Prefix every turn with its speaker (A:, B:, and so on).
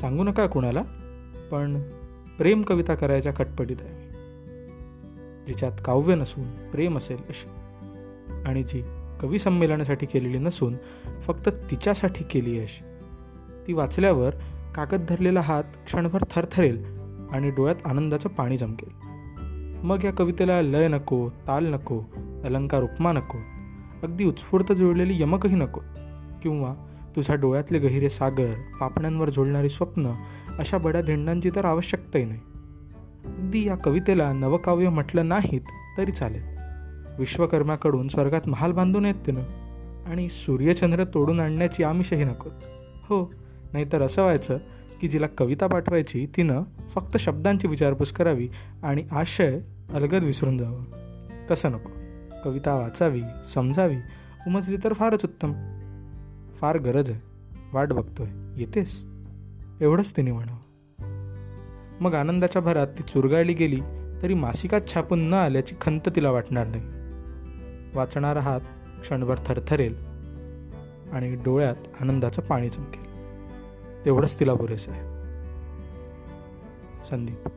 A: सांगू नका कुणाला पण प्रेम कविता करायच्या खटपटीत आहे. जिच्यात काव्य नसून प्रेम असेल अशी. आणि जी कवी संमेलनासाठी केलेली नसून फक्त तिच्यासाठी केली आहे अशी. ती वाचल्यावर कागद धरलेला हात क्षणभर थरथरेल आणि डोळ्यात आनंदाचं पाणी जमकेल. मग या कवितेला लय नको ताल नको अलंकार उपमा नको अगदी उत्स्फूर्त जुळलेली यमकही नको किंवा तुझ्या डोळ्यातले गहिरे सागर पापण्यांवर झोडणारी स्वप्न अशा बड्या धिंडांची तर आवश्यकताही नाही. अगदी या कवितेला नवकाव्य म्हटलं नाहीत तरी चालेल. विश्वकर्माकडून स्वर्गात महाल बांधून येत तिनं आणि सूर्यचंद्र तोडून आणण्याची आमिषही नकोत. हो नाहीतर असं व्हायचं की जिला कविता पाठवायची तिनं फक्त शब्दांची विचारपूस करावी आणि आशय अलगद विसरून जावं. तसं नको. कविता वाचावी समजावी उमजली तर फारच उत्तम. फार गरज आहे. वाट बघतोय. येतेस? एवढंच तिने म्हणावं. मग आनंदाच्या भरात ती चुरगाळली गेली तरी मासिकात छापून न आल्याची खंत तिला वाटणार नाही. वाचणारा हात क्षणभर थरथरेल आणि डोळ्यात आनंदाचं पाणी चमकेल. तेवढंच तिला पुरेसं आहे. संदीप.